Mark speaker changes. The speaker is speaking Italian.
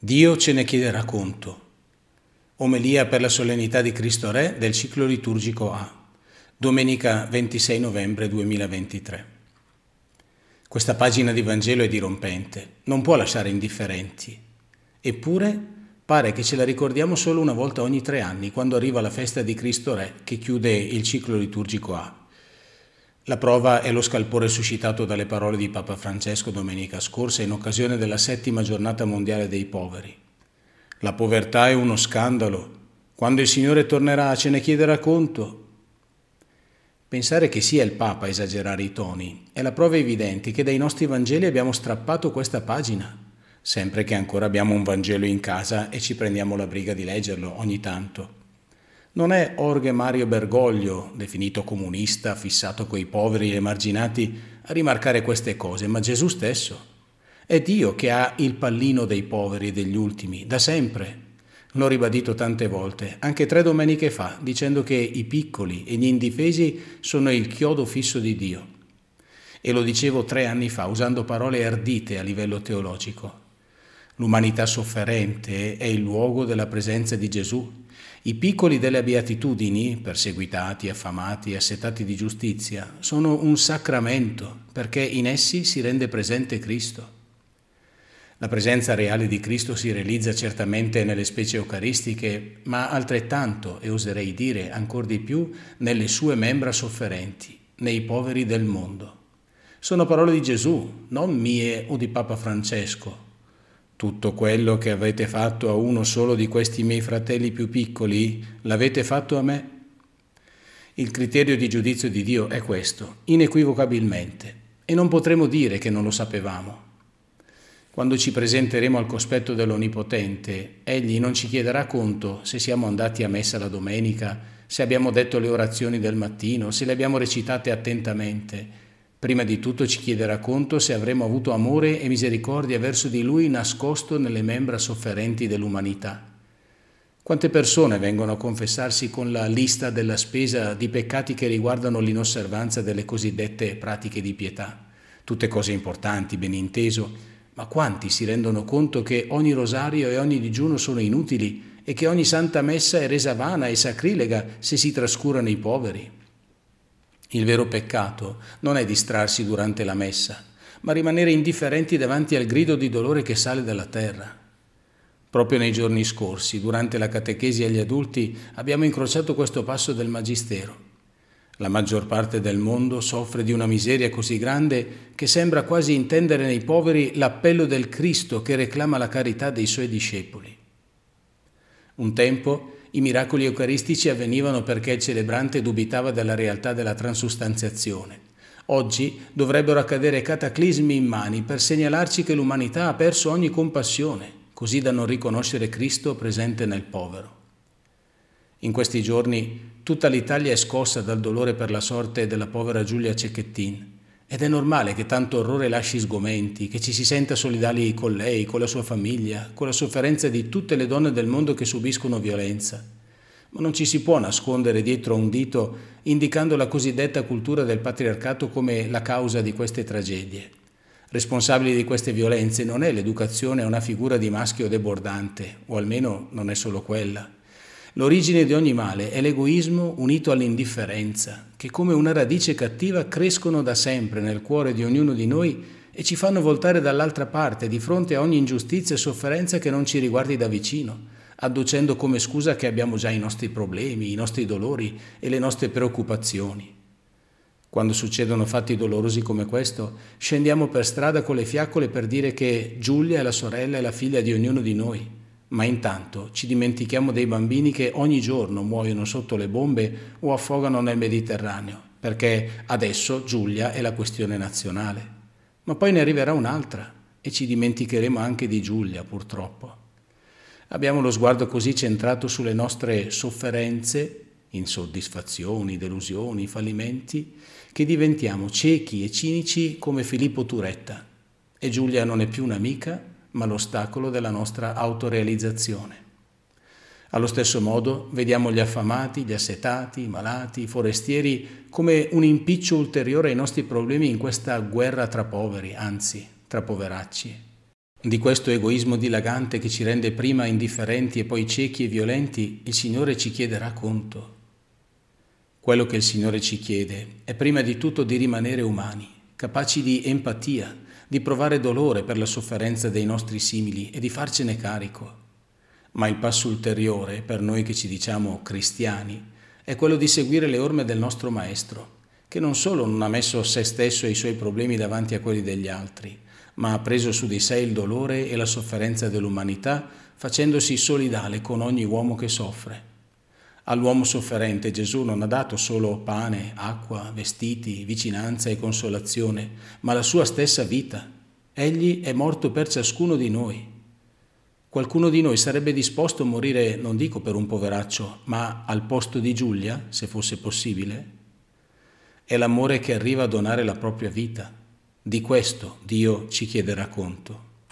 Speaker 1: Dio ce ne chiederà conto. Omelia per la solennità di Cristo Re del ciclo liturgico A, domenica 26 novembre 2023. Questa pagina di Vangelo è dirompente, non può lasciare indifferenti. Eppure pare che ce la ricordiamo solo una volta ogni tre anni, quando arriva la festa di Cristo Re che chiude il ciclo liturgico A. La prova è lo scalpore suscitato dalle parole di Papa Francesco domenica scorsa in occasione della settima giornata mondiale dei poveri. La povertà è uno scandalo. Quando il Signore tornerà ce ne chiederà conto. Pensare che sia il Papa a esagerare i toni è la prova evidente che dai nostri Vangeli abbiamo strappato questa pagina, sempre che ancora abbiamo un Vangelo in casa e ci prendiamo la briga di leggerlo ogni tanto. Non è Orge Mario Bergoglio, definito comunista, fissato coi poveri e emarginati, a rimarcare queste cose, ma Gesù stesso. È Dio che ha il pallino dei poveri e degli ultimi, da sempre. L'ho ribadito tante volte, anche tre domeniche fa, dicendo che i piccoli e gli indifesi sono il chiodo fisso di Dio. E lo dicevo tre anni fa, usando parole ardite a livello teologico. L'umanità sofferente è il luogo della presenza di Gesù i piccoli delle beatitudini, perseguitati, affamati, assetati di giustizia, sono un sacramento perché in essi si rende presente Cristo. La presenza reale di Cristo si realizza certamente nelle specie eucaristiche, ma altrettanto, e oserei dire ancora di più, nelle sue membra sofferenti, nei poveri del mondo. Sono parole di Gesù, non mie o di Papa Francesco, tutto quello che avete fatto a uno solo di questi miei fratelli più piccoli, l'avete fatto a me? Il criterio di giudizio di Dio è questo, inequivocabilmente, e non potremo dire che non lo sapevamo. Quando ci presenteremo al cospetto dell'Onnipotente, Egli non ci chiederà conto se siamo andati a messa la domenica, se abbiamo detto le orazioni del mattino, se le abbiamo recitate attentamente, Prima di tutto ci chiederà conto se avremo avuto amore e misericordia verso di Lui nascosto nelle membra sofferenti dell'umanità. Quante persone vengono a confessarsi con la lista della spesa di peccati che riguardano l'inosservanza delle cosiddette pratiche di pietà? Tutte cose importanti, ben inteso, ma quanti si rendono conto che ogni rosario e ogni digiuno sono inutili e che ogni santa messa è resa vana e sacrilega se si trascurano i poveri? Il vero peccato non è distrarsi durante la messa, ma rimanere indifferenti davanti al grido di dolore che sale dalla terra. Proprio nei giorni scorsi, durante la catechesi agli adulti, abbiamo incrociato questo passo del Magistero. La maggior parte del mondo soffre di una miseria così grande che sembra quasi intendere nei poveri l'appello del Cristo che reclama la carità dei suoi discepoli. Un tempo i miracoli eucaristici avvenivano perché il celebrante dubitava della realtà della transustanziazione. Oggi dovrebbero accadere cataclismi immani per segnalarci che l'umanità ha perso ogni compassione, così da non riconoscere Cristo presente nel povero. In questi giorni tutta l'Italia è scossa dal dolore per la sorte della povera Giulia Cecchettin ed è normale che tanto orrore lasci sgomenti, che ci si senta solidali con lei, con la sua famiglia, con la sofferenza di tutte le donne del mondo che subiscono violenza. Ma non ci si può nascondere dietro un dito indicando la cosiddetta cultura del patriarcato come la causa di queste tragedie. Responsabile di queste violenze non è l'educazione a una figura di maschio debordante, o almeno non è solo quella. L'origine di ogni male è l'egoismo unito all'indifferenza, che come una radice cattiva crescono da sempre nel cuore di ognuno di noi e ci fanno voltare dall'altra parte di fronte a ogni ingiustizia e sofferenza che non ci riguardi da vicino, adducendo come scusa che abbiamo già i nostri problemi, i nostri dolori e le nostre preoccupazioni. Quando succedono fatti dolorosi come questo, scendiamo per strada con le fiaccole per dire che Giulia è la sorella e la figlia di ognuno di noi ma intanto ci dimentichiamo dei bambini che ogni giorno muoiono sotto le bombe o affogano nel Mediterraneo, perché adesso Giulia è la questione nazionale. Ma poi ne arriverà un'altra e ci dimenticheremo anche di Giulia, purtroppo. Abbiamo lo sguardo così centrato sulle nostre sofferenze, insoddisfazioni, delusioni, fallimenti, che diventiamo ciechi e cinici come Filippo Turetta. E Giulia non è più un'amica, ma l'ostacolo della nostra autorealizzazione. Allo stesso modo vediamo gli affamati, gli assetati, i malati, i forestieri come un impiccio ulteriore ai nostri problemi in questa guerra tra poveri, anzi tra poveracci. Di questo egoismo dilagante che ci rende prima indifferenti e poi ciechi e violenti, il Signore ci chiederà conto. Quello che il Signore ci chiede è prima di tutto di rimanere umani, capaci di empatia, di provare dolore per la sofferenza dei nostri simili e di farcene carico. Ma il passo ulteriore, per noi che ci diciamo cristiani, è quello di seguire le orme del nostro Maestro, che non solo non ha messo se stesso e i suoi problemi davanti a quelli degli altri, ma ha preso su di sé il dolore e la sofferenza dell'umanità, facendosi solidale con ogni uomo che soffre. All'uomo sofferente Gesù non ha dato solo pane, acqua, vestiti, vicinanza e consolazione, ma la sua stessa vita. Egli è morto per ciascuno di noi. Qualcuno di noi sarebbe disposto a morire, non dico per un poveraccio, ma al posto di Giulia, se fosse possibile? È l'amore che arriva a donare la propria vita. Di questo Dio ci chiederà conto.